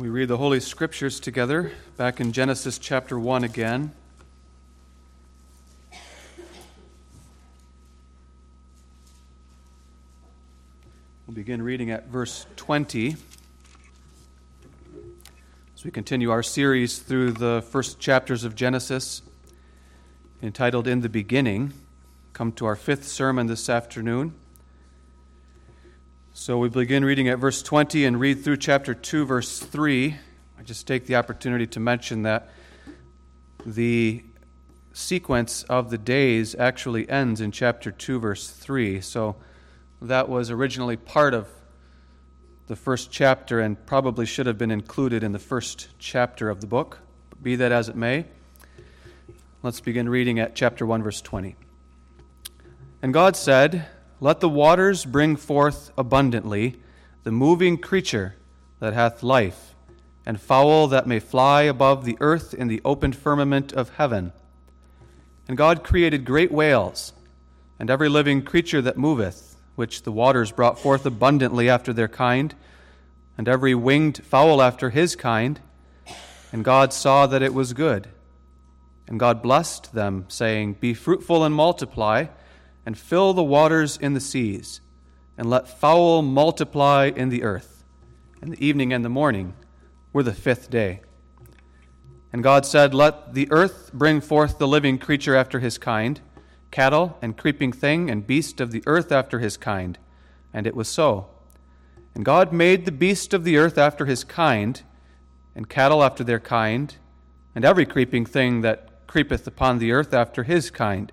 We read the Holy Scriptures together back in Genesis chapter 1 again. We'll begin reading at verse 20 as we continue our series through the first chapters of Genesis entitled In the Beginning. Come to our fifth sermon this afternoon. So we begin reading at verse 20 and read through chapter 2, verse 3. I just take the opportunity to mention that the sequence of the days actually ends in chapter 2, verse 3. So that was originally part of the first chapter and probably should have been included in the first chapter of the book. Be that as it may, let's begin reading at chapter 1, verse 20. And God said, let the waters bring forth abundantly the moving creature that hath life, and fowl that may fly above the earth in the open firmament of heaven. And God created great whales, and every living creature that moveth, which the waters brought forth abundantly after their kind, and every winged fowl after his kind. And God saw that it was good. And God blessed them, saying, Be fruitful and multiply and fill the waters in the seas, and let fowl multiply in the earth. And the evening and the morning were the fifth day. And God said, Let the earth bring forth the living creature after his kind, cattle and creeping thing and beast of the earth after his kind. And it was so. And God made the beast of the earth after his kind, and cattle after their kind, and every creeping thing that creepeth upon the earth after his kind.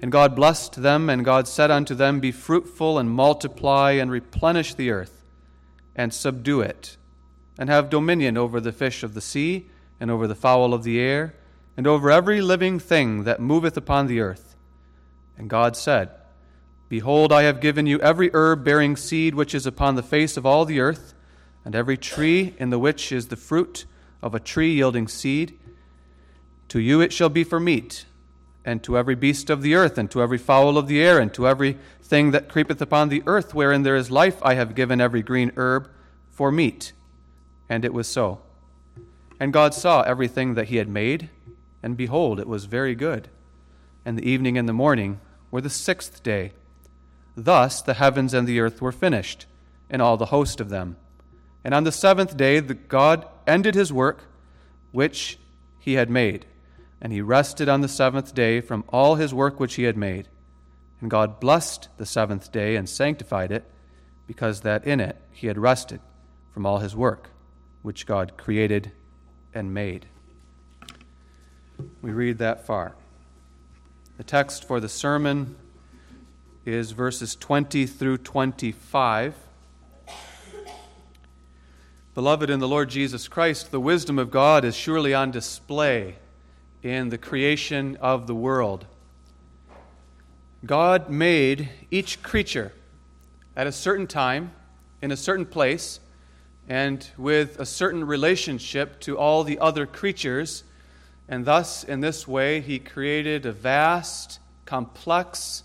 And God blessed them, and God said unto them, Be fruitful and multiply and replenish the earth, and subdue it, and have dominion over the fish of the sea, and over the fowl of the air, and over every living thing that moveth upon the earth. And God said, Behold, I have given you every herb bearing seed which is upon the face of all the earth, and every tree in the which is the fruit of a tree yielding seed. To you it shall be for meat and to every beast of the earth, and to every fowl of the air, and to every thing that creepeth upon the earth, wherein there is life, I have given every green herb for meat. And it was so. And God saw everything that he had made, and behold, it was very good. And the evening and the morning were the sixth day. Thus the heavens and the earth were finished, and all the host of them. And on the seventh day the God ended his work which he had made and he rested on the seventh day from all his work which he had made. And God blessed the seventh day and sanctified it, because that in it he had rested from all his work which God created and made. We read that far. The text for the sermon is verses 20 through 25. Beloved in the Lord Jesus Christ, the wisdom of God is surely on display in the creation of the world. God made each creature at a certain time, in a certain place, and with a certain relationship to all the other creatures. And thus, in this way, he created a vast, complex,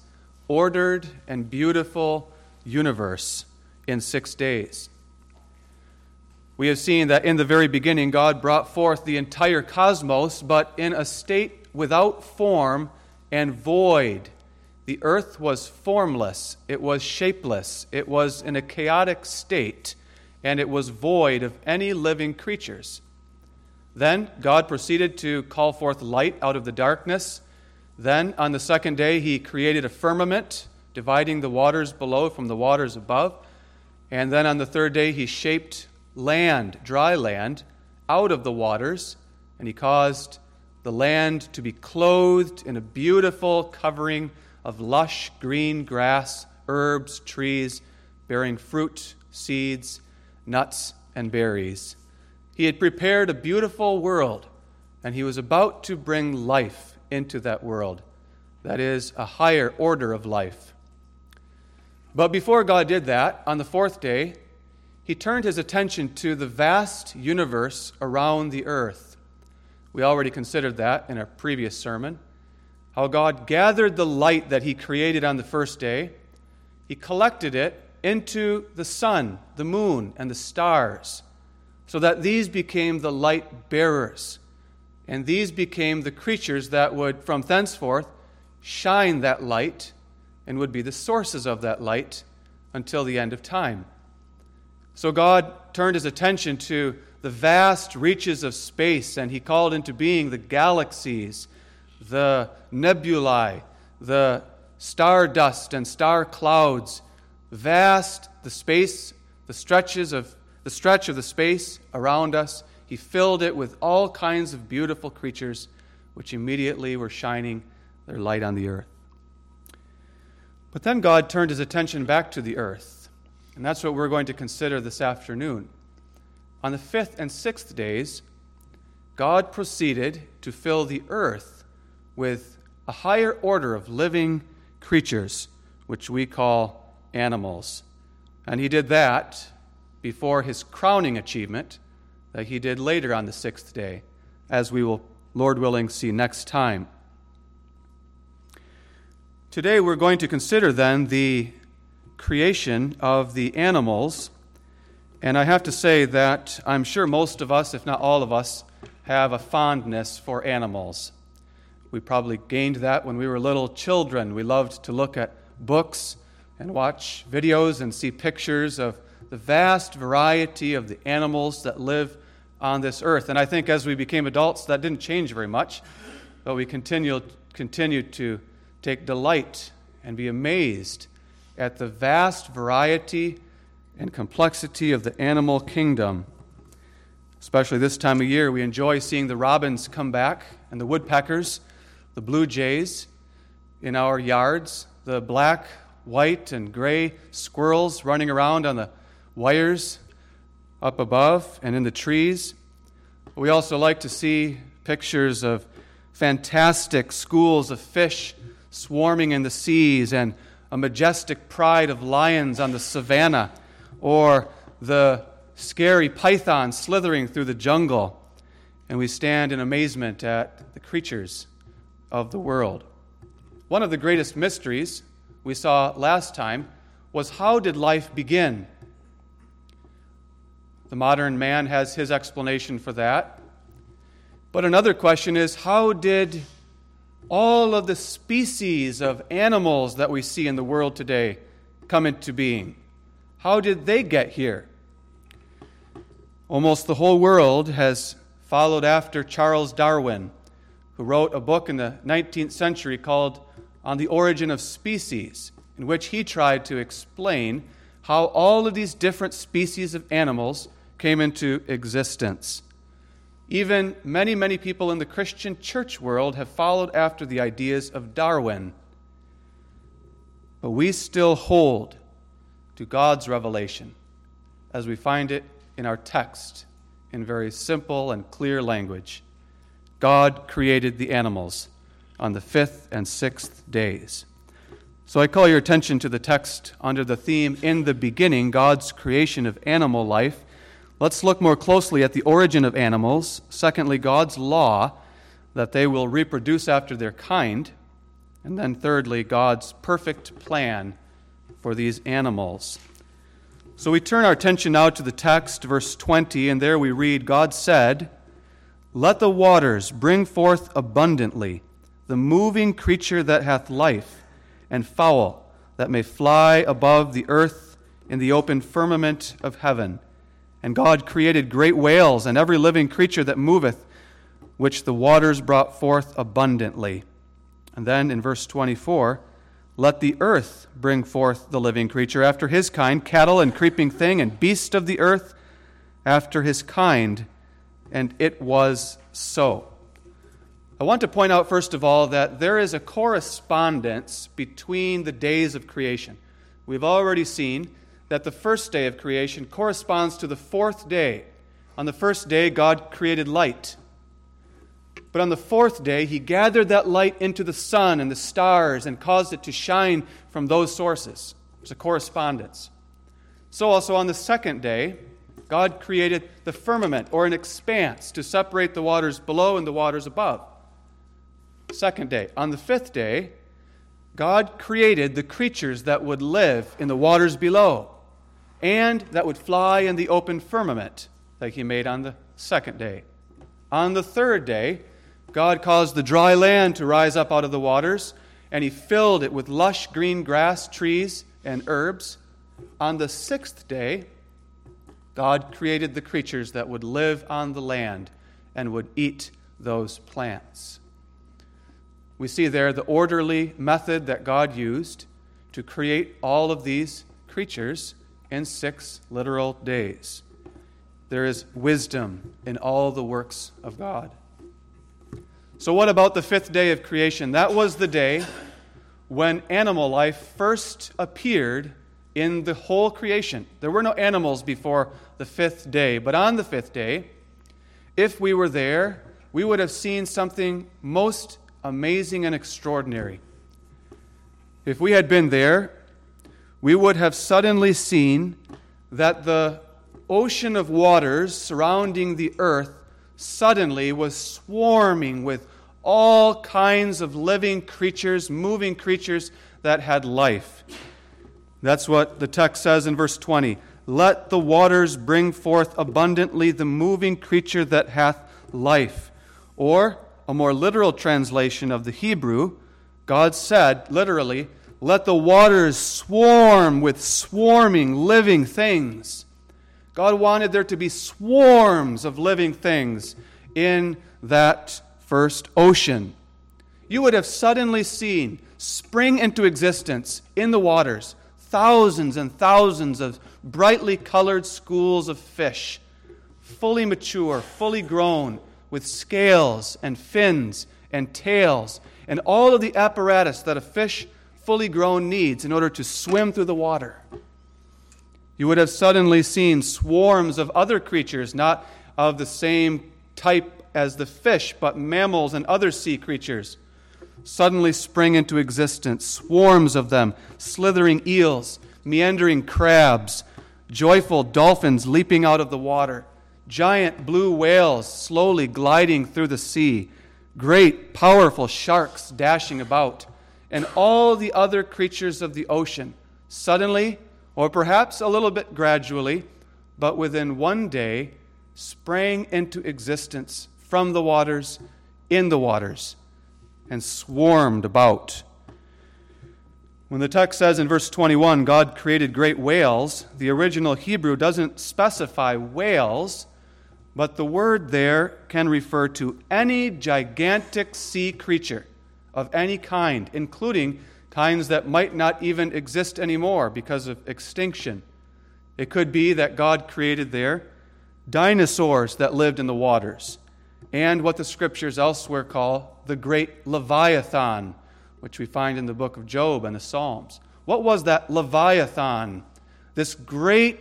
ordered, and beautiful universe in six days. We have seen that in the very beginning, God brought forth the entire cosmos, but in a state without form and void. The earth was formless, it was shapeless, it was in a chaotic state, and it was void of any living creatures. Then God proceeded to call forth light out of the darkness. Then, on the second day, he created a firmament, dividing the waters below from the waters above. And then on the third day, he shaped land, dry land, out of the waters, and he caused the land to be clothed in a beautiful covering of lush green grass, herbs, trees, bearing fruit, seeds, nuts, and berries. He had prepared a beautiful world, and he was about to bring life into that world. That is, a higher order of life. But before God did that, on the fourth day, he turned his attention to the vast universe around the earth. We already considered that in a previous sermon. How God gathered the light that he created on the first day, he collected it into the sun, the moon, and the stars, so that these became the light bearers. And these became the creatures that would, from thenceforth, shine that light and would be the sources of that light until the end of time. So God turned his attention to the vast reaches of space and he called into being the galaxies, the nebulae, the star dust and star clouds, vast the space, the stretches of the stretch of the space around us. He filled it with all kinds of beautiful creatures which immediately were shining their light on the earth. But then God turned his attention back to the earth. And that's what we're going to consider this afternoon. On the fifth and sixth days, God proceeded to fill the earth with a higher order of living creatures, which we call animals. And he did that before his crowning achievement that he did later on the sixth day, as we will, Lord willing, see next time. Today we're going to consider then the creation of the animals. And I have to say that I'm sure most of us, if not all of us, have a fondness for animals. We probably gained that when we were little children. We loved to look at books and watch videos and see pictures of the vast variety of the animals that live on this earth. And I think as we became adults, that didn't change very much, but we continued, continued to take delight and be amazed at the vast variety and complexity of the animal kingdom. Especially this time of year, we enjoy seeing the robins come back and the woodpeckers, the blue jays in our yards, the black, white, and gray squirrels running around on the wires up above and in the trees. We also like to see pictures of fantastic schools of fish swarming in the seas, and a majestic pride of lions on the savannah, or the scary python slithering through the jungle. And we stand in amazement at the creatures of the world. One of the greatest mysteries we saw last time was how did life begin? The modern man has his explanation for that. But another question is how did all of the species of animals that we see in the world today come into being. How did they get here? Almost the whole world has followed after Charles Darwin, who wrote a book in the 19th century called On the Origin of Species, in which he tried to explain how all of these different species of animals came into existence. Even many, many people in the Christian church world have followed after the ideas of Darwin. But we still hold to God's revelation as we find it in our text in very simple and clear language. God created the animals on the fifth and sixth days. So I call your attention to the text under the theme In the Beginning, God's creation of animal life Let's look more closely at the origin of animals. Secondly, God's law that they will reproduce after their kind. And then, thirdly, God's perfect plan for these animals. So we turn our attention now to the text, verse 20, and there we read God said, Let the waters bring forth abundantly the moving creature that hath life, and fowl that may fly above the earth in the open firmament of heaven. And God created great whales and every living creature that moveth, which the waters brought forth abundantly. And then in verse 24, let the earth bring forth the living creature after his kind, cattle and creeping thing, and beast of the earth after his kind. And it was so. I want to point out, first of all, that there is a correspondence between the days of creation. We've already seen that the first day of creation corresponds to the fourth day. On the first day, God created light. But on the fourth day, he gathered that light into the sun and the stars and caused it to shine from those sources. There's a correspondence. So, also on the second day, God created the firmament or an expanse to separate the waters below and the waters above. Second day. On the fifth day, God created the creatures that would live in the waters below and that would fly in the open firmament, like He made on the second day. On the third day, God caused the dry land to rise up out of the waters, and He filled it with lush green grass, trees, and herbs. On the sixth day, God created the creatures that would live on the land and would eat those plants. We see there the orderly method that God used to create all of these creatures in six literal days. There is wisdom in all the works of God. So, what about the fifth day of creation? That was the day when animal life first appeared in the whole creation. There were no animals before the fifth day, but on the fifth day, if we were there, we would have seen something most amazing and extraordinary. If we had been there, we would have suddenly seen that the ocean of waters surrounding the earth suddenly was swarming with all kinds of living creatures, moving creatures that had life. That's what the text says in verse 20. Let the waters bring forth abundantly the moving creature that hath life. Or, a more literal translation of the Hebrew, God said, literally, let the waters swarm with swarming living things. God wanted there to be swarms of living things in that first ocean. You would have suddenly seen spring into existence in the waters thousands and thousands of brightly colored schools of fish, fully mature, fully grown, with scales and fins and tails, and all of the apparatus that a fish fully grown needs in order to swim through the water. You would have suddenly seen swarms of other creatures, not of the same type as the fish, but mammals and other sea creatures suddenly spring into existence, swarms of them, slithering eels, meandering crabs, joyful dolphins leaping out of the water, giant blue whales slowly gliding through the sea, great, powerful sharks dashing about, and all the other creatures of the ocean, suddenly, or perhaps a little bit gradually, but within one day, sprang into existence from the waters, in the waters and swarmed about. When the text says in verse 21, God created great whales, the original Hebrew doesn't specify whales, but the word there can refer to any gigantic sea creature of any kind, including kinds that might not even exist anymore because of extinction. It could be that God created there dinosaurs that lived in the waters, and what the scriptures elsewhere call the great Leviathan, which we find in the book of Job and the Psalms. What was that Leviathan? This great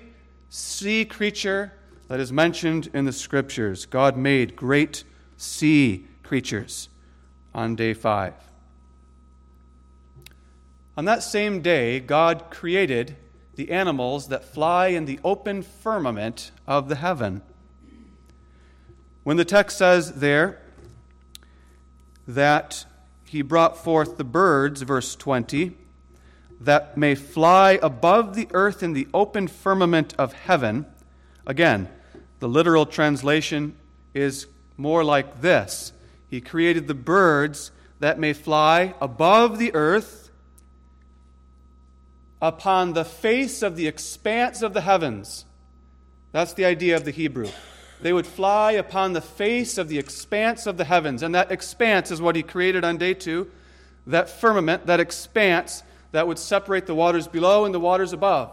sea creature that is mentioned in the scriptures. God made great sea creatures on day five. On that same day, God created the animals that fly in the open firmament of the heaven. When the text says there, that he brought forth the birds, verse 20, that may fly above the earth in the open firmament of heaven. Again, the literal translation is more like this He created the birds that may fly above the earth upon the face of the expanse of the heavens. That's the idea of the Hebrew they would fly upon the face of the expanse of the heavens. And that expanse is what he created on day two that firmament, that expanse that would separate the waters below and the waters above.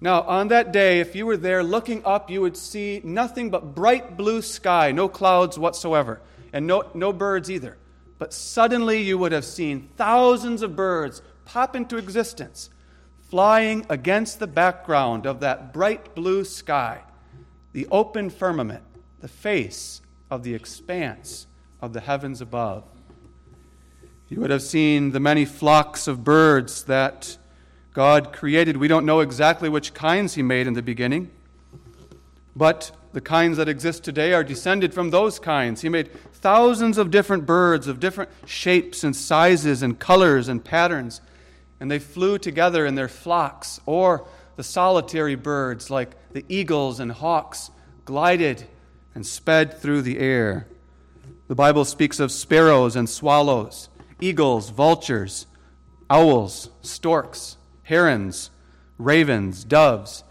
Now, on that day, if you were there looking up, you would see nothing but bright blue sky, no clouds whatsoever, and no, no birds either. But suddenly you would have seen thousands of birds pop into existence, flying against the background of that bright blue sky the open firmament, the face of the expanse of the heavens above. You would have seen the many flocks of birds that God created. We don't know exactly which kinds He made in the beginning, but the kinds that exist today are descended from those kinds. He made thousands of different birds of different shapes and sizes and colors and patterns, and they flew together in their flocks, or the solitary birds like the eagles and hawks glided and sped through the air. The Bible speaks of sparrows and swallows, eagles, vultures, owls, storks, herons, ravens, doves,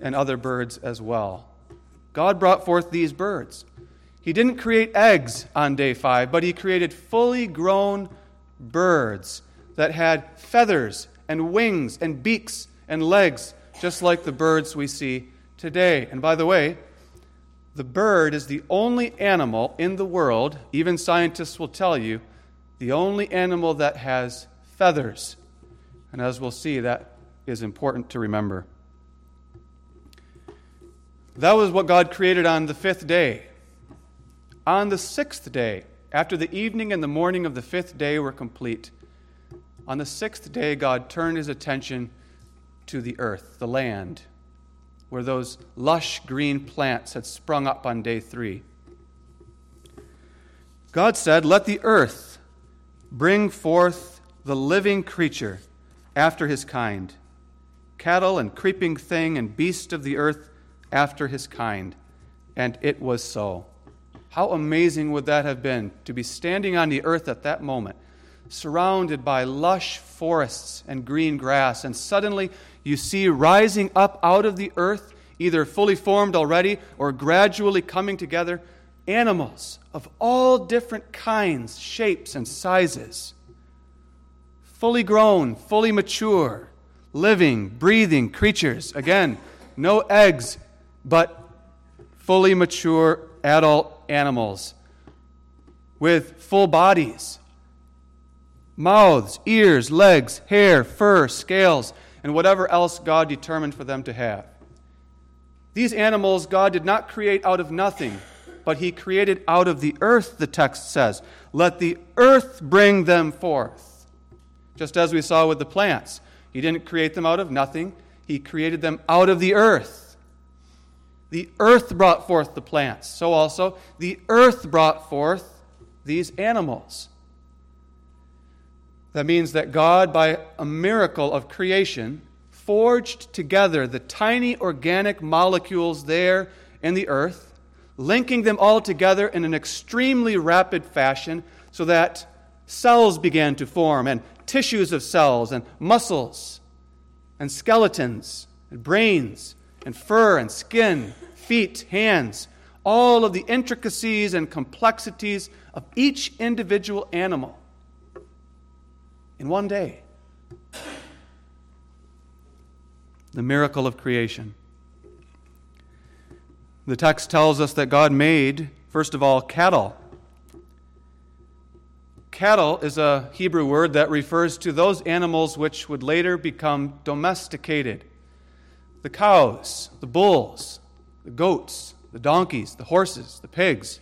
and other birds as well. God brought forth these birds. He didn't create eggs on day five, but He created fully grown birds that had feathers and wings and beaks and legs, just like the birds we see today. And by the way, the bird is the only animal in the world, even scientists will tell you, the only animal that has feathers. And as we'll see, that is important to remember. That was what God created on the fifth day. On the sixth day, after the evening and the morning of the fifth day were complete, on the sixth day, God turned his attention to the earth, the land, where those lush green plants had sprung up on day three. God said, Let the earth bring forth the living creature after his kind, cattle and creeping thing and beast of the earth after his kind. And it was so. How amazing would that have been to be standing on the earth at that moment, surrounded by lush forests and green grass, and suddenly you see rising up out of the earth, either fully formed already or gradually coming together, animals of all different kinds, shapes, and sizes. Fully grown, fully mature, living, breathing creatures. Again, no eggs but fully mature adult animals with full bodies, mouths, ears, legs, hair, fur, scales, and whatever else God determined for them to have. These animals God did not create out of nothing, but He created out of the earth, the text says. Let the earth bring them forth. Just as we saw with the plants. He didn't create them out of nothing, He created them out of the earth. The earth brought forth the plants. So also, the earth brought forth these animals. That means that God, by a miracle of creation, forged together the tiny organic molecules there in the earth, linking them all together in an extremely rapid fashion so that cells began to form, and tissues of cells, and muscles, and skeletons, and brains, and fur, and skin, feet, hands, all of the intricacies and complexities of each individual animal in one day. The miracle of creation. The text tells us that God made, first of all, cattle. Cattle is a Hebrew word that refers to those animals which would later become domesticated the cows, the bulls, the goats, the donkeys, the horses, the pigs,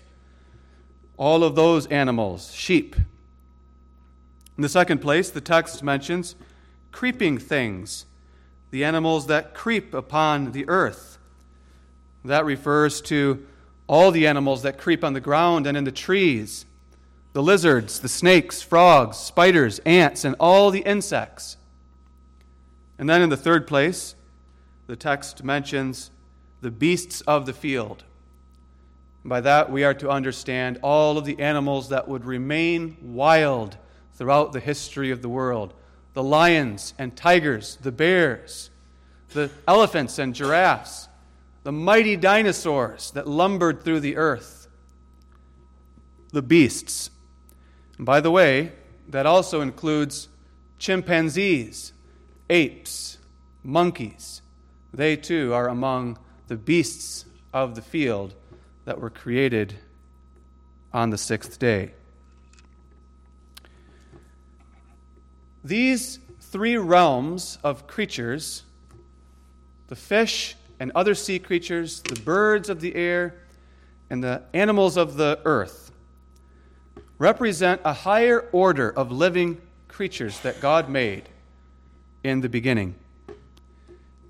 all of those animals, sheep. In the second place, the text mentions creeping things, the animals that creep upon the earth. That refers to all the animals that creep on the ground and in the trees the lizards, the snakes, frogs, spiders, ants, and all the insects. And then in the third place, the text mentions the beasts of the field. By that, we are to understand all of the animals that would remain wild throughout the history of the world the lions and tigers, the bears, the elephants and giraffes, the mighty dinosaurs that lumbered through the earth, the beasts. By the way, that also includes chimpanzees, apes, monkeys. They too are among the beasts of the field that were created on the sixth day. These three realms of creatures the fish and other sea creatures, the birds of the air, and the animals of the earth represent a higher order of living creatures that God made in the beginning.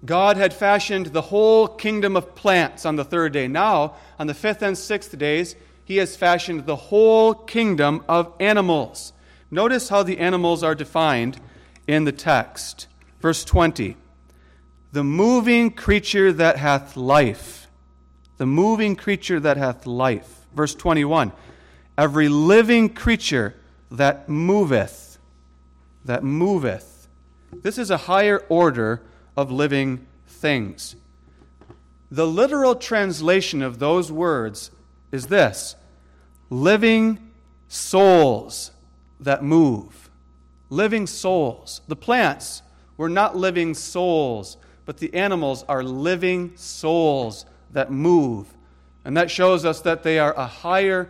God had fashioned the whole kingdom of plants on the third day. Now, on the fifth and sixth days, he has fashioned the whole kingdom of animals. Notice how the animals are defined in the text. Verse 20 The moving creature that hath life. The moving creature that hath life. Verse 21 Every living creature that moveth. That moveth. This is a higher order of living things. The literal translation of those words is this living souls that move. Living souls. The plants were not living souls, but the animals are living souls that move. And that shows us that they are a higher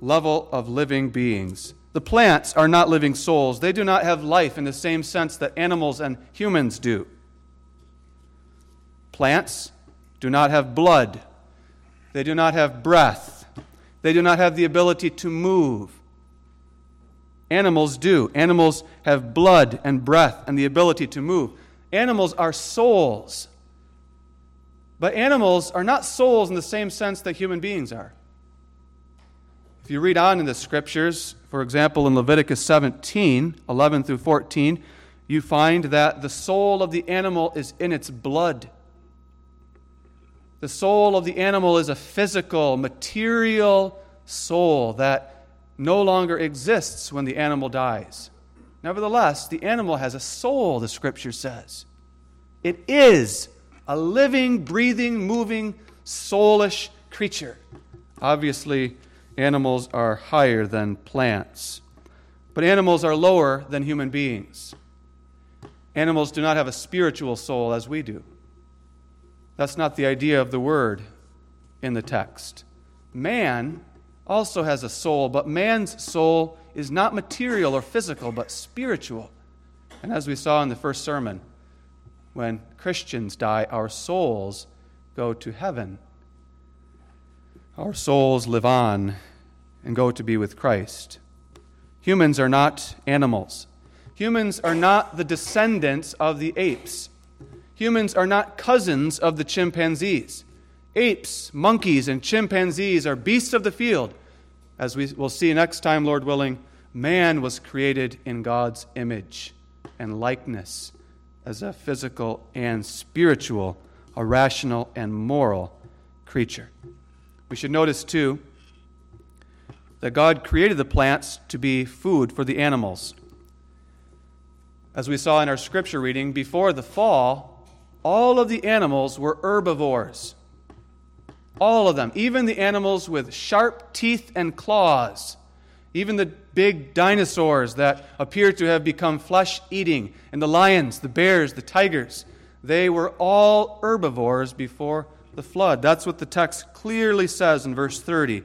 level of living beings. The plants are not living souls. They do not have life in the same sense that animals and humans do. Plants do not have blood. They do not have breath. They do not have the ability to move. Animals do. Animals have blood and breath and the ability to move. Animals are souls. But animals are not souls in the same sense that human beings are. If you read on in the scriptures, for example, in Leviticus 17 11 through 14, you find that the soul of the animal is in its blood. The soul of the animal is a physical, material soul that no longer exists when the animal dies. Nevertheless, the animal has a soul, the scripture says. It is a living, breathing, moving, soulish creature. Obviously, animals are higher than plants, but animals are lower than human beings. Animals do not have a spiritual soul as we do. That's not the idea of the word in the text. Man also has a soul, but man's soul is not material or physical, but spiritual. And as we saw in the first sermon, when Christians die, our souls go to heaven. Our souls live on and go to be with Christ. Humans are not animals. Humans are not the descendants of the apes. Humans are not cousins of the chimpanzees. Apes, monkeys, and chimpanzees are beasts of the field. As we will see next time, Lord willing, man was created in God's image and likeness as a physical and spiritual, a rational and moral creature. We should notice, too, that God created the plants to be food for the animals. As we saw in our scripture reading, before the fall, all of the animals were herbivores. All of them, even the animals with sharp teeth and claws, even the big dinosaurs that appear to have become flesh eating, and the lions, the bears, the tigers, they were all herbivores before the flood. That's what the text clearly says in verse 30.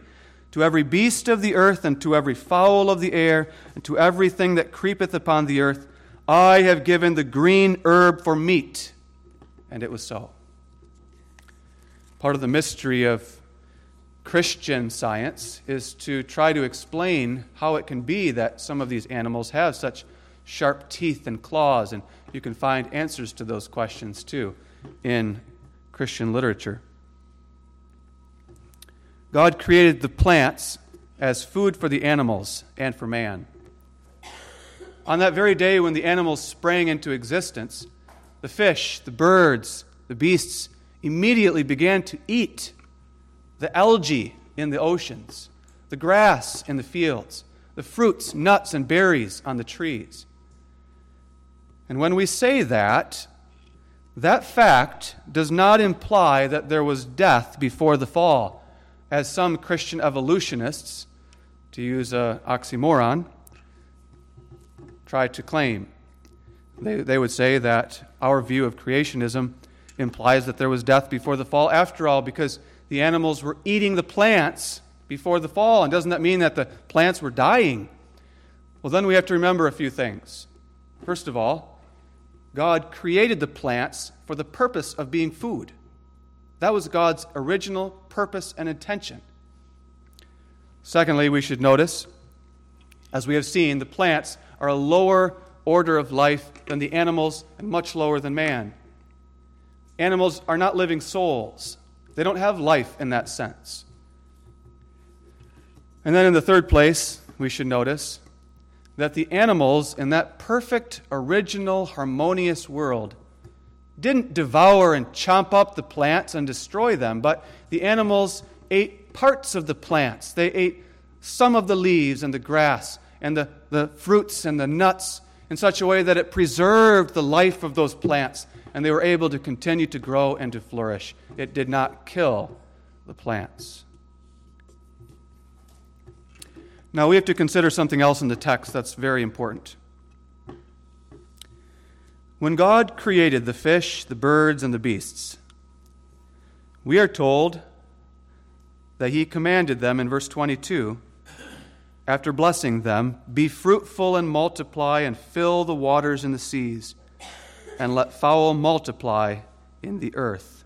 To every beast of the earth, and to every fowl of the air, and to everything that creepeth upon the earth, I have given the green herb for meat and it was so. Part of the mystery of Christian science is to try to explain how it can be that some of these animals have such sharp teeth and claws, and you can find answers to those questions too in Christian literature. God created the plants as food for the animals and for man. On that very day when the animals sprang into existence, the fish, the birds, the beasts immediately began to eat the algae in the oceans, the grass in the fields, the fruits, nuts, and berries on the trees. And when we say that, that fact does not imply that there was death before the fall, as some Christian evolutionists, to use an oxymoron, try to claim. They, they would say that our view of creationism implies that there was death before the fall after all, because the animals were eating the plants before the fall. And doesn't that mean that the plants were dying? Well, then we have to remember a few things. First of all, God created the plants for the purpose of being food. That was God's original purpose and intention. Secondly, we should notice As we have seen, the plants are a lower order of life than the animals and much lower than man. Animals are not living souls, they don't have life in that sense. And then in the third place, we should notice that the animals in that perfect, original, harmonious world didn't devour and chomp up the plants and destroy them, but the animals ate parts of the plants. They ate some of the leaves and the grass and the, the fruits and the nuts in such a way that it preserved the life of those plants and they were able to continue to grow and to flourish. It did not kill the plants. Now we have to consider something else in the text that's very important. When God created the fish, the birds, and the beasts, we are told that He commanded them in verse 22 after blessing them, Be fruitful and multiply, and fill the waters in the seas, and let fowl multiply in the earth.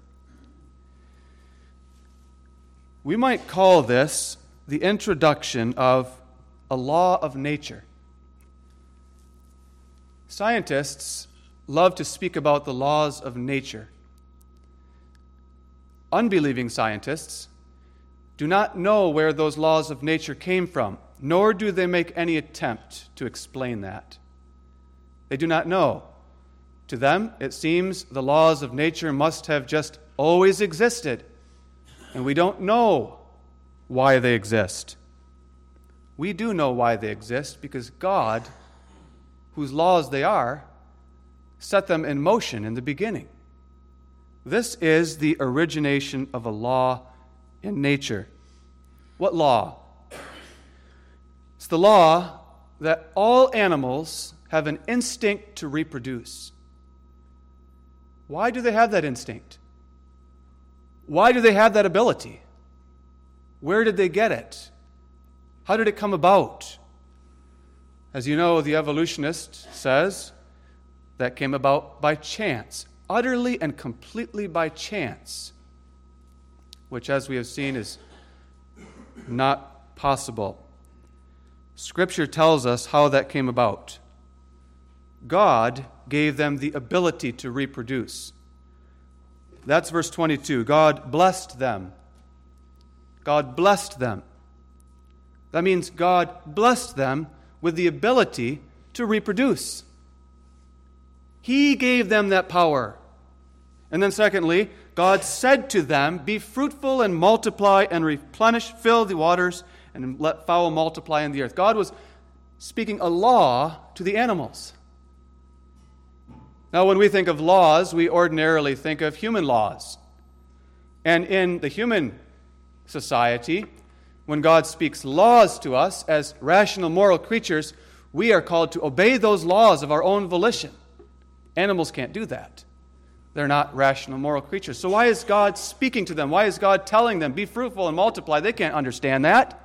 We might call this the introduction of a law of nature. Scientists love to speak about the laws of nature. Unbelieving scientists do not know where those laws of nature came from, nor do they make any attempt to explain that. They do not know. To them, it seems the laws of nature must have just always existed, and we don't know why they exist. We do know why they exist because God, whose laws they are, set them in motion in the beginning. This is the origination of a law in nature. What law? It's the law that all animals have an instinct to reproduce. Why do they have that instinct? Why do they have that ability? Where did they get it? How did it come about? As you know, the evolutionist says that came about by chance, utterly and completely by chance, which, as we have seen, is not possible. Scripture tells us how that came about. God gave them the ability to reproduce. That's verse 22. God blessed them. God blessed them. That means God blessed them with the ability to reproduce. He gave them that power. And then, secondly, God said to them, Be fruitful and multiply and replenish, fill the waters, and let fowl multiply in the earth. God was speaking a law to the animals. Now, when we think of laws, we ordinarily think of human laws. And in the human society, when God speaks laws to us as rational moral creatures, we are called to obey those laws of our own volition. Animals can't do that. They're not rational moral creatures. So, why is God speaking to them? Why is God telling them, be fruitful and multiply? They can't understand that.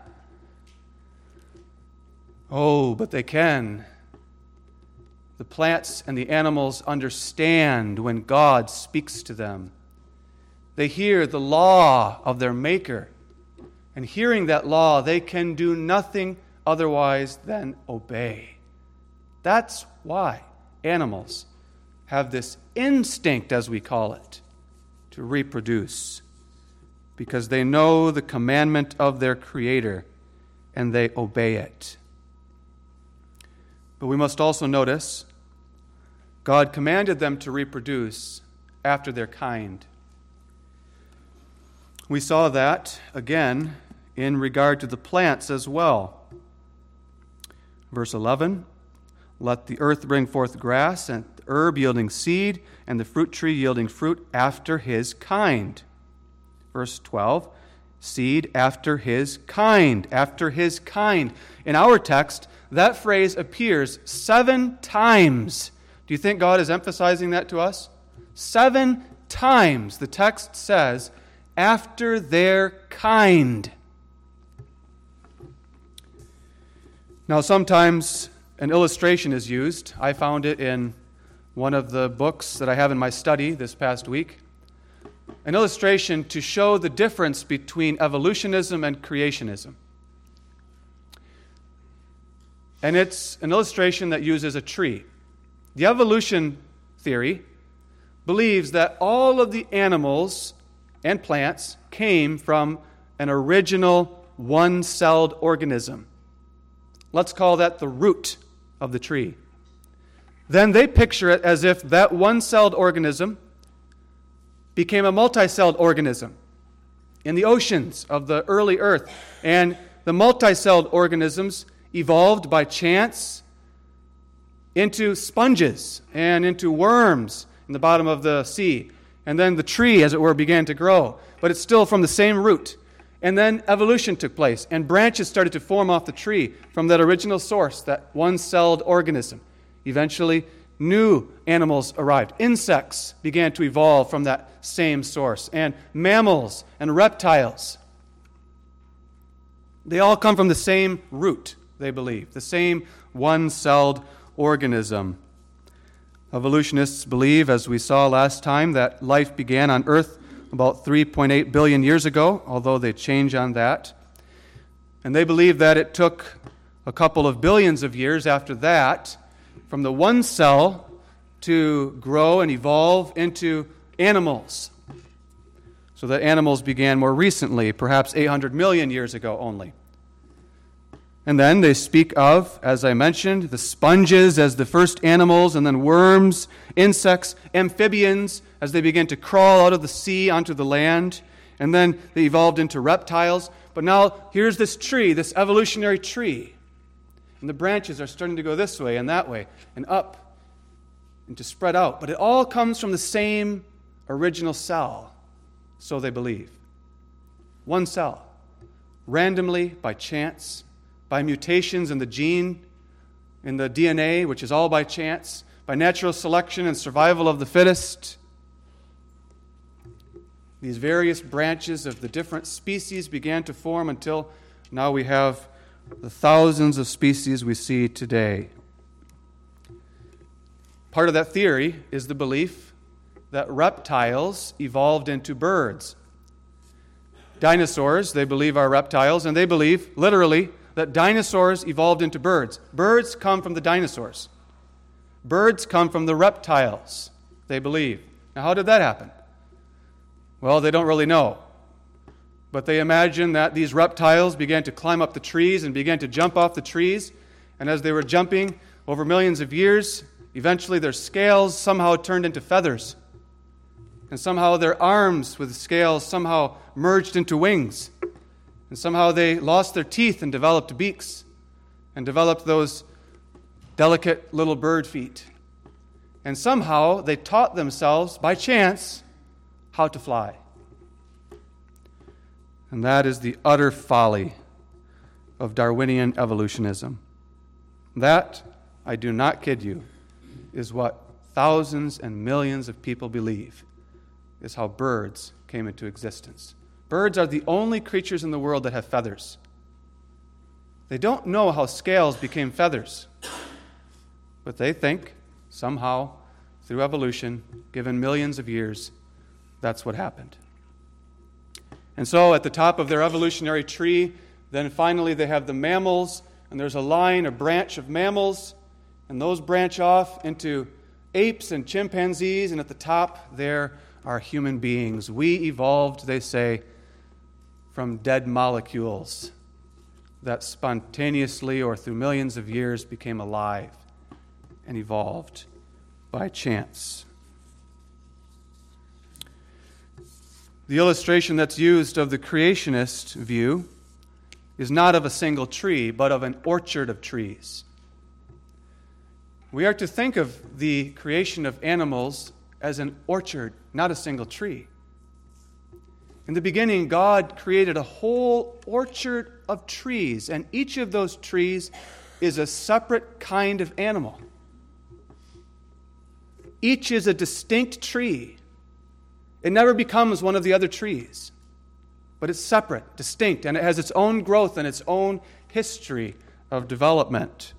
Oh, but they can. The plants and the animals understand when God speaks to them. They hear the law of their Maker and hearing that law, they can do nothing otherwise than obey. That's why animals have this instinct, as we call it, to reproduce, because they know the commandment of their Creator and they obey it. But we must also notice God commanded them to reproduce after their kind. We saw that again in regard to the plants as well. Verse 11 Let the earth bring forth grass, and herb yielding seed, and the fruit tree yielding fruit after his kind. Verse 12 Seed after his kind, after his kind. In our text, that phrase appears seven times. Do you think God is emphasizing that to us? Seven times the text says, after their kind. Now, sometimes an illustration is used. I found it in one of the books that I have in my study this past week. An illustration to show the difference between evolutionism and creationism. and it's an illustration that uses a tree. The evolution theory believes that all of the animals and plants came from an original one celled organism. Let's call that the root of the tree. Then they picture it as if that one celled organism became a multi celled organism in the oceans of the early earth. And the multi celled organisms evolved by chance into sponges and into worms in the bottom of the sea. And then the tree, as it were, began to grow. But it's still from the same root. And then evolution took place, and branches started to form off the tree from that original source, that one celled organism. Eventually, new animals arrived. Insects began to evolve from that same source, and mammals and reptiles. They all come from the same root, they believe, the same one celled organism. Evolutionists believe, as we saw last time, that life began on Earth about 3.8 billion years ago, although they change on that. And they believe that it took a couple of billions of years after that from the one cell to grow and evolve into animals. So that animals began more recently, perhaps 800 million years ago only. And then they speak of, as I mentioned, the sponges as the first animals, and then worms, insects, amphibians as they begin to crawl out of the sea onto the land. And then they evolved into reptiles. But now here's this tree, this evolutionary tree. And the branches are starting to go this way and that way and up and to spread out. But it all comes from the same original cell, so they believe. One cell, randomly, by chance by mutations in the gene, in the DNA, which is all by chance, by natural selection and survival of the fittest. These various branches of the different species began to form until now we have the thousands of species we see today. Part of that theory is the belief that reptiles evolved into birds. Dinosaurs, they believe, are reptiles, and they believe, literally, that dinosaurs evolved into birds. Birds come from the dinosaurs. Birds come from the reptiles, they believe. Now, how did that happen? Well, they don't really know. But they imagine that these reptiles began to climb up the trees and began to jump off the trees. And as they were jumping over millions of years, eventually their scales somehow turned into feathers. And somehow their arms with scales somehow merged into wings. And somehow they lost their teeth and developed beaks and developed those delicate little bird feet. And somehow they taught themselves, by chance, how to fly. And that is the utter folly of Darwinian evolutionism. That, I do not kid you, is what thousands and millions of people believe is how birds came into existence. Birds are the only creatures in the world that have feathers. They don't know how scales became feathers, but they think somehow, through evolution, given millions of years, that's what happened. And so, at the top of their evolutionary tree, then finally they have the mammals, and there's a line, a branch of mammals, and those branch off into apes and chimpanzees, and at the top there are human beings. We evolved, they say, from dead molecules that spontaneously or through millions of years became alive and evolved by chance. The illustration that's used of the creationist view is not of a single tree, but of an orchard of trees. We are to think of the creation of animals as an orchard, not a single tree. In the beginning, God created a whole orchard of trees, and each of those trees is a separate kind of animal. Each is a distinct tree. It never becomes one of the other trees, but it's separate, distinct, and it has its own growth and its own history of development.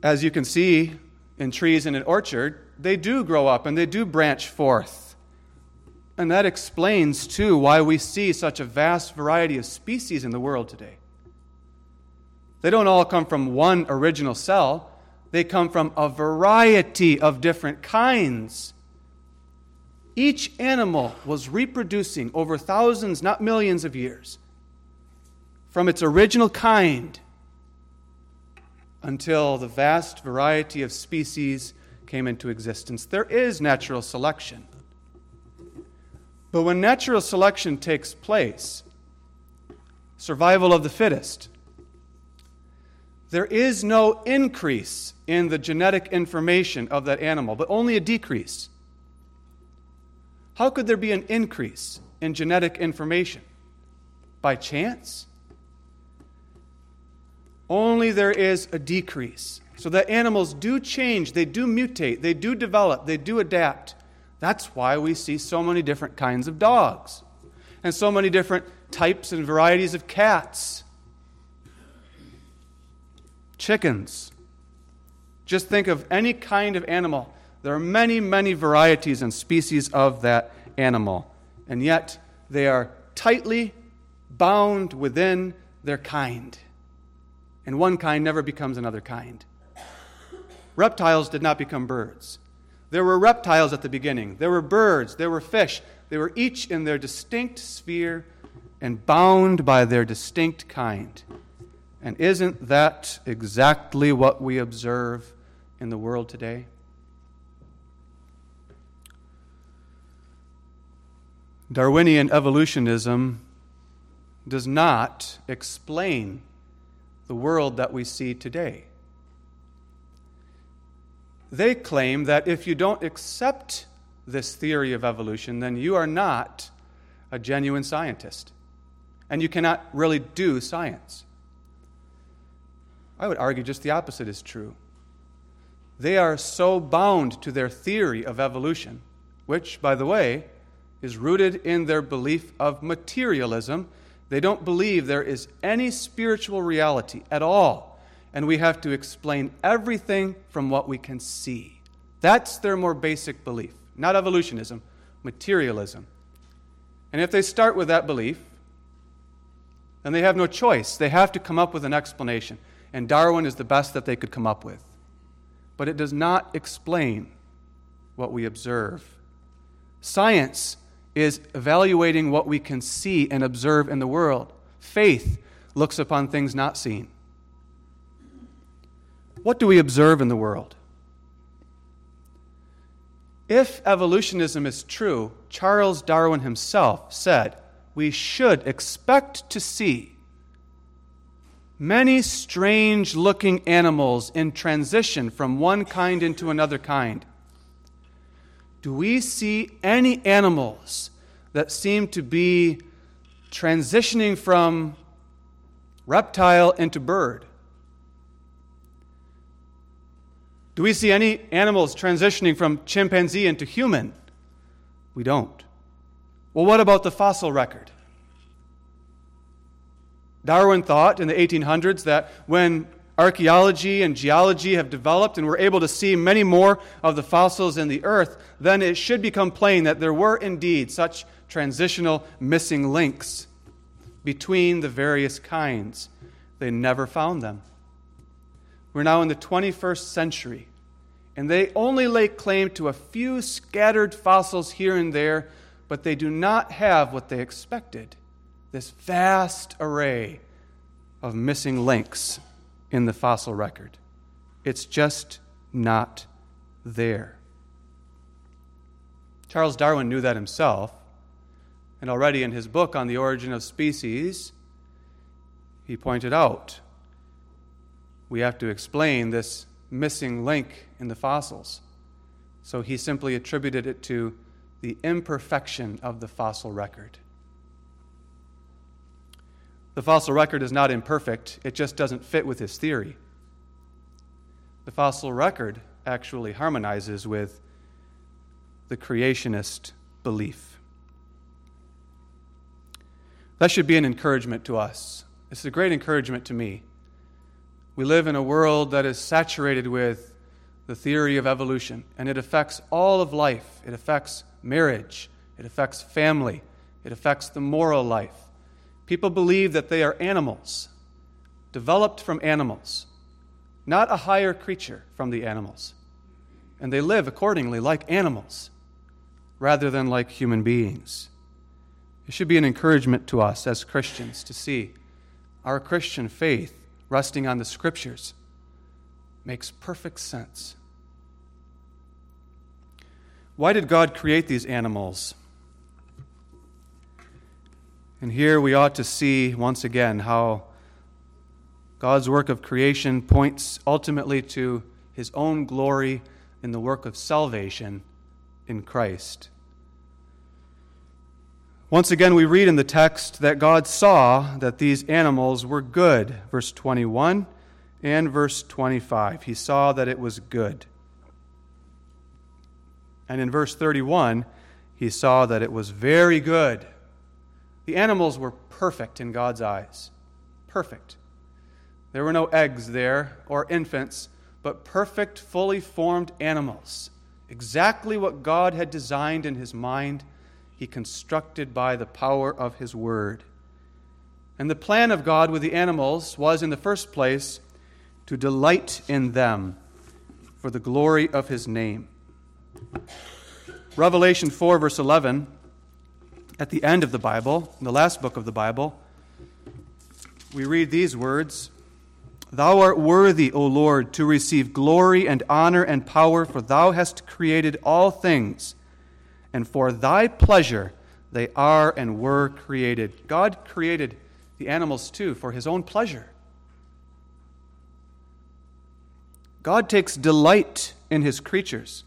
As you can see in trees in an orchard, they do grow up and they do branch forth. And that explains, too, why we see such a vast variety of species in the world today. They don't all come from one original cell, they come from a variety of different kinds. Each animal was reproducing over thousands, not millions of years, from its original kind until the vast variety of species came into existence. There is natural selection. But when natural selection takes place, survival of the fittest, there is no increase in the genetic information of that animal, but only a decrease. How could there be an increase in genetic information? By chance? Only there is a decrease. So that animals do change, they do mutate, they do develop, they do adapt. That's why we see so many different kinds of dogs and so many different types and varieties of cats, chickens. Just think of any kind of animal there are many, many varieties and species of that animal, and yet they are tightly bound within their kind. And one kind never becomes another kind. Reptiles did not become birds. There were reptiles at the beginning, there were birds, there were fish. They were each in their distinct sphere and bound by their distinct kind. And isn't that exactly what we observe in the world today? Darwinian evolutionism does not explain the world that we see today. They claim that if you don't accept this theory of evolution, then you are not a genuine scientist. And you cannot really do science. I would argue just the opposite is true. They are so bound to their theory of evolution, which, by the way, is rooted in their belief of materialism. They don't believe there is any spiritual reality at all, and we have to explain everything from what we can see. That's their more basic belief, not evolutionism, materialism. And if they start with that belief, then they have no choice. They have to come up with an explanation. And Darwin is the best that they could come up with. But it does not explain what we observe. Science is evaluating what we can see and observe in the world. Faith looks upon things not seen. What do we observe in the world? If evolutionism is true, Charles Darwin himself said we should expect to see many strange looking animals in transition from one kind into another kind do we see any animals that seem to be transitioning from reptile into bird? Do we see any animals transitioning from chimpanzee into human? We don't. Well, what about the fossil record? Darwin thought in the 1800s that when archaeology and geology have developed and we're able to see many more of the fossils in the earth, then it should become plain that there were indeed such transitional missing links between the various kinds. They never found them. We're now in the 21st century, and they only lay claim to a few scattered fossils here and there, but they do not have what they expected this vast array of missing links in the fossil record. It's just not there. Charles Darwin knew that himself, and already in his book on the origin of species, he pointed out we have to explain this missing link in the fossils. So he simply attributed it to the imperfection of the fossil record. The fossil record is not imperfect, it just doesn't fit with his theory. The fossil record actually harmonizes with the creationist belief. That should be an encouragement to us. It's a great encouragement to me. We live in a world that is saturated with the theory of evolution, and it affects all of life. It affects marriage, it affects family, it affects the moral life. People believe that they are animals. developed from animals, not a higher creature from the animals. And they live accordingly like animals rather than like human beings. It should be an encouragement to us as Christians to see our Christian faith resting on the Scriptures makes perfect sense. Why did God create these animals? And here we ought to see once again how God's work of creation points ultimately to his own glory in the work of salvation in Christ. Once again, we read in the text that God saw that these animals were good, verse 21 and verse 25. He saw that it was good. And in verse 31, he saw that it was very good. The animals were perfect in God's eyes. Perfect. There were no eggs there or infants, but perfect, fully formed animals. Exactly what God had designed in his mind he constructed by the power of his word. And the plan of God with the animals was, in the first place, to delight in them for the glory of his name. Revelation 4, verse 11, at the end of the Bible, in the last book of the Bible, we read these words Thou art worthy, O Lord, to receive glory and honor and power, for thou hast created all things and for thy pleasure they are and were created. God created the animals too for his own pleasure. God takes delight in his creatures.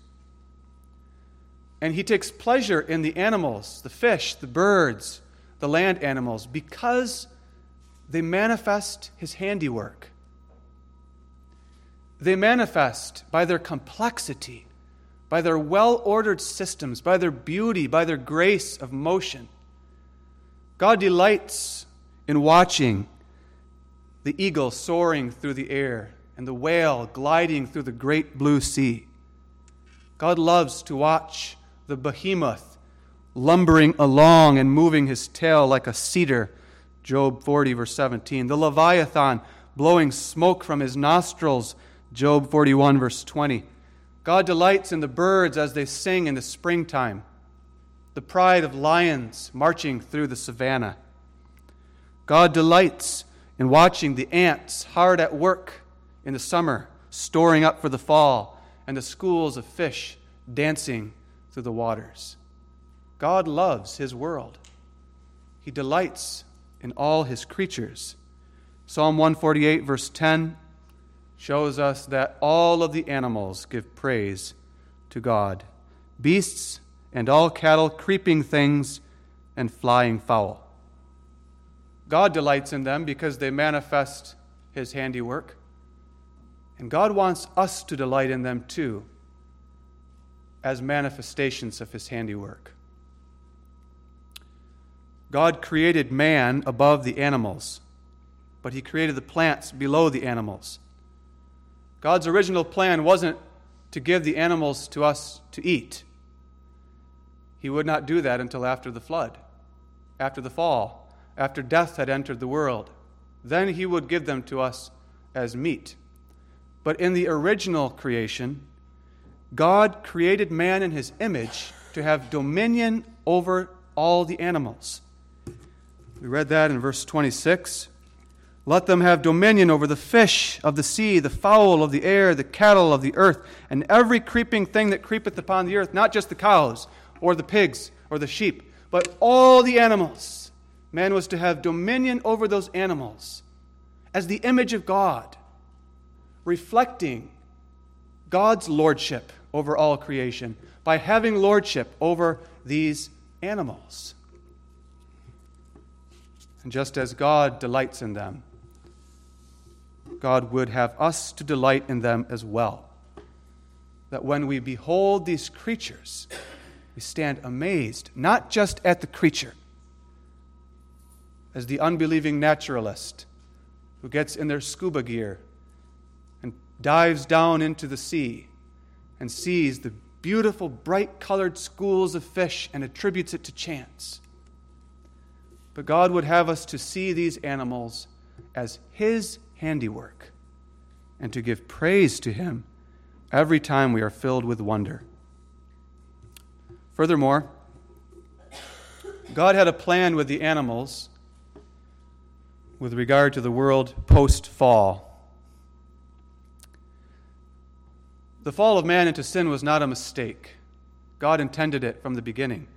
And he takes pleasure in the animals, the fish, the birds, the land animals, because they manifest his handiwork. They manifest by their complexity by their well ordered systems, by their beauty, by their grace of motion. God delights in watching the eagle soaring through the air and the whale gliding through the great blue sea. God loves to watch the behemoth lumbering along and moving his tail like a cedar. Job 40, verse 17. The Leviathan blowing smoke from his nostrils. Job 41, verse 20. God delights in the birds as they sing in the springtime, the pride of lions marching through the savannah. God delights in watching the ants hard at work in the summer, storing up for the fall, and the schools of fish dancing through the waters. God loves his world. He delights in all his creatures. Psalm 148, verse 10 shows us that all of the animals give praise to God beasts and all cattle, creeping things, and flying fowl. God delights in them because they manifest his handiwork. And God wants us to delight in them too, as manifestations of his handiwork. God created man above the animals, but he created the plants below the animals. God's original plan wasn't to give the animals to us to eat. He would not do that until after the flood, after the fall, after death had entered the world. Then he would give them to us as meat. But in the original creation, God created man in his image to have dominion over all the animals. We read that in verse 26. Let them have dominion over the fish of the sea, the fowl of the air, the cattle of the earth, and every creeping thing that creepeth upon the earth, not just the cows or the pigs or the sheep, but all the animals. Man was to have dominion over those animals as the image of God, reflecting God's lordship over all creation by having lordship over these animals. And just as God delights in them, God would have us to delight in them as well. That when we behold these creatures, we stand amazed, not just at the creature, as the unbelieving naturalist who gets in their scuba gear and dives down into the sea and sees the beautiful, bright colored schools of fish and attributes it to chance. But God would have us to see these animals as His handiwork and to give praise to Him every time we are filled with wonder. Furthermore, God had a plan with the animals with regard to the world post fall. The fall of man into sin was not a mistake. God intended it from the beginning.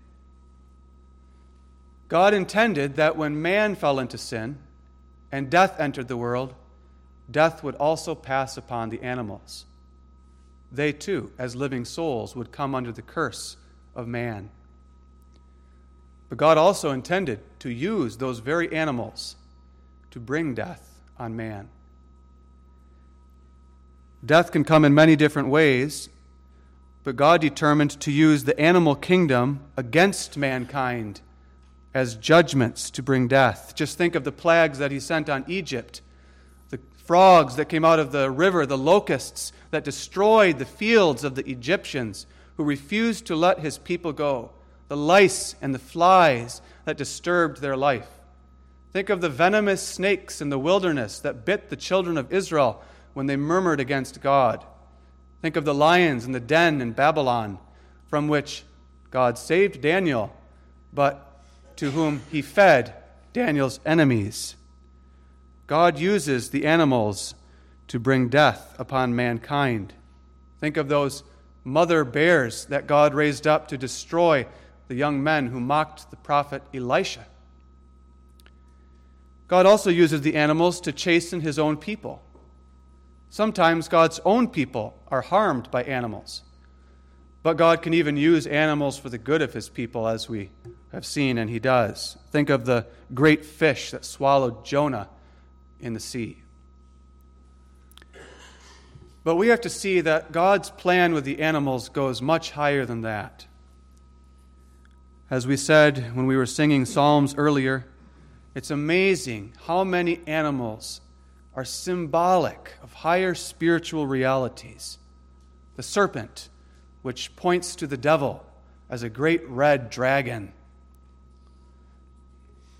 God intended that when man fell into sin and death entered the world, death would also pass upon the animals. They too, as living souls, would come under the curse of man. But God also intended to use those very animals to bring death on man. Death can come in many different ways, but God determined to use the animal kingdom against mankind as judgments to bring death. Just think of the plagues that He sent on Egypt frogs that came out of the river, the locusts that destroyed the fields of the Egyptians who refused to let His people go, the lice and the flies that disturbed their life. Think of the venomous snakes in the wilderness that bit the children of Israel when they murmured against God. Think of the lions in the den in Babylon, from which God saved Daniel, but to whom he fed Daniel's enemies. God uses the animals to bring death upon mankind. Think of those mother bears that God raised up to destroy the young men who mocked the prophet Elisha. God also uses the animals to chasten his own people. Sometimes God's own people are harmed by animals. But God can even use animals for the good of his people, as we have seen, and he does. Think of the great fish that swallowed Jonah in the sea. But we have to see that God's plan with the animals goes much higher than that. As we said when we were singing Psalms earlier, it's amazing how many animals are symbolic of higher spiritual realities. The serpent, which points to the devil as a great red dragon.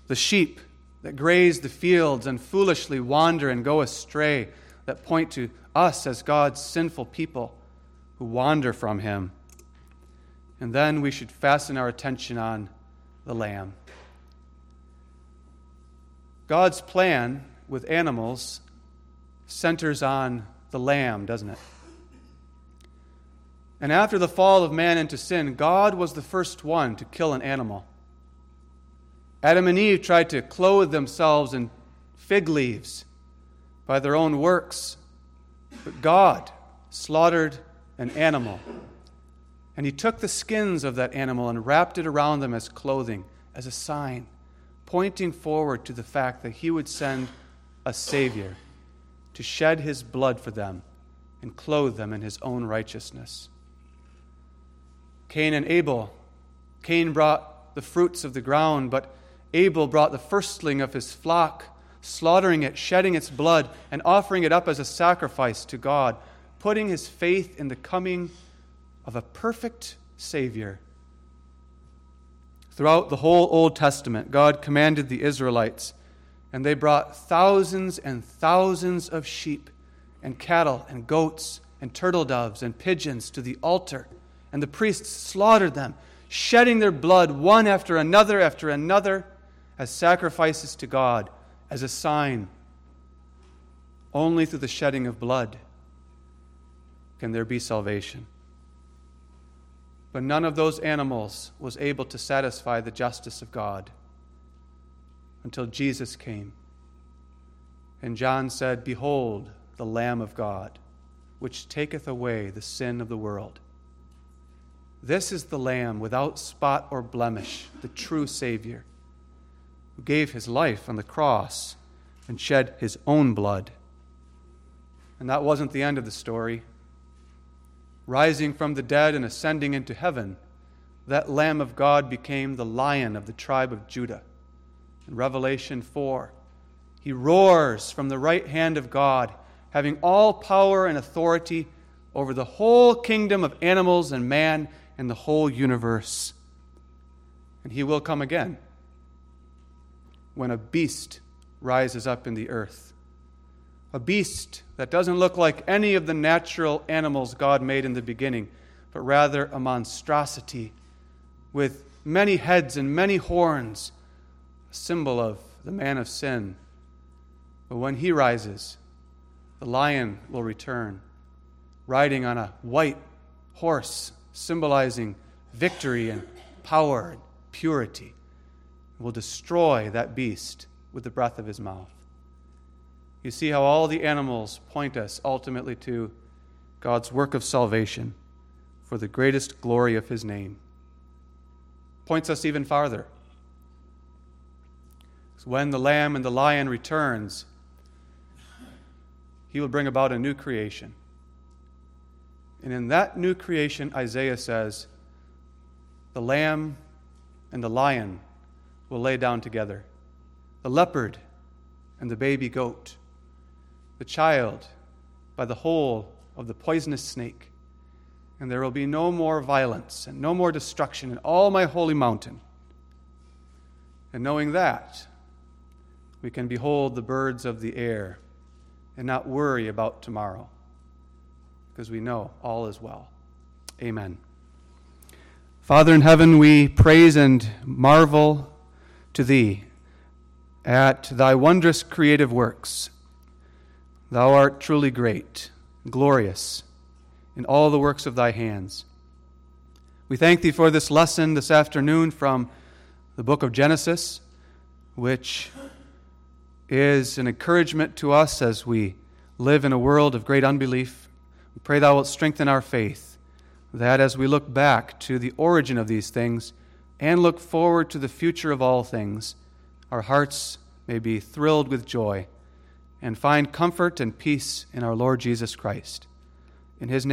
The sheep that graze the fields and foolishly wander and go astray, that point to us as God's sinful people who wander from Him. And then we should fasten our attention on the Lamb. God's plan with animals centers on the Lamb, doesn't it? And after the fall of man into sin, God was the first one to kill an animal. Adam and Eve tried to clothe themselves in fig leaves by their own works, but God slaughtered an animal. And he took the skins of that animal and wrapped it around them as clothing, as a sign, pointing forward to the fact that he would send a Savior to shed his blood for them and clothe them in his own righteousness. Cain and Abel. Cain brought the fruits of the ground, but Abel brought the firstling of his flock, slaughtering it, shedding its blood, and offering it up as a sacrifice to God, putting his faith in the coming of a perfect Savior. Throughout the whole Old Testament, God commanded the Israelites and they brought thousands and thousands of sheep and cattle and goats and turtle doves and pigeons to the altar. And the priests slaughtered them, shedding their blood one after another after another as sacrifices to God, as a sign. Only through the shedding of blood can there be salvation. But none of those animals was able to satisfy the justice of God until Jesus came. And John said, Behold, the Lamb of God, which taketh away the sin of the world. This is the Lamb without spot or blemish, the true Savior, who gave his life on the cross and shed his own blood. And that wasn't the end of the story. Rising from the dead and ascending into heaven, that Lamb of God became the lion of the tribe of Judah in Revelation 4. He roars from the right hand of God, having all power and authority over the whole kingdom of animals and man and the whole universe. And he will come again when a beast rises up in the earth, a beast that doesn't look like any of the natural animals God made in the beginning, but rather a monstrosity with many heads and many horns, a symbol of the man of sin. But when he rises, the lion will return, riding on a white horse, symbolizing victory and power and purity. Will destroy that beast with the breath of his mouth. You see how all the animals point us ultimately to God's work of salvation for the greatest glory of his name. Points us even farther. When the lamb and the lion returns, he will bring about a new creation. And in that new creation, Isaiah says, the lamb and the lion will lay down together, the leopard and the baby goat, the child by the hole of the poisonous snake. And there will be no more violence and no more destruction in all my holy mountain. And knowing that, we can behold the birds of the air and not worry about tomorrow because we know all is well. Amen. Father in heaven, we praise and marvel to thee at thy wondrous creative works. Thou art truly great, glorious in all the works of thy hands. We thank thee for this lesson this afternoon from the book of Genesis, which is an encouragement to us as we live in a world of great unbelief. We pray thou wilt strengthen our faith, that as we look back to the origin of these things and look forward to the future of all things, our hearts may be thrilled with joy and find comfort and peace in our Lord Jesus Christ. In his name,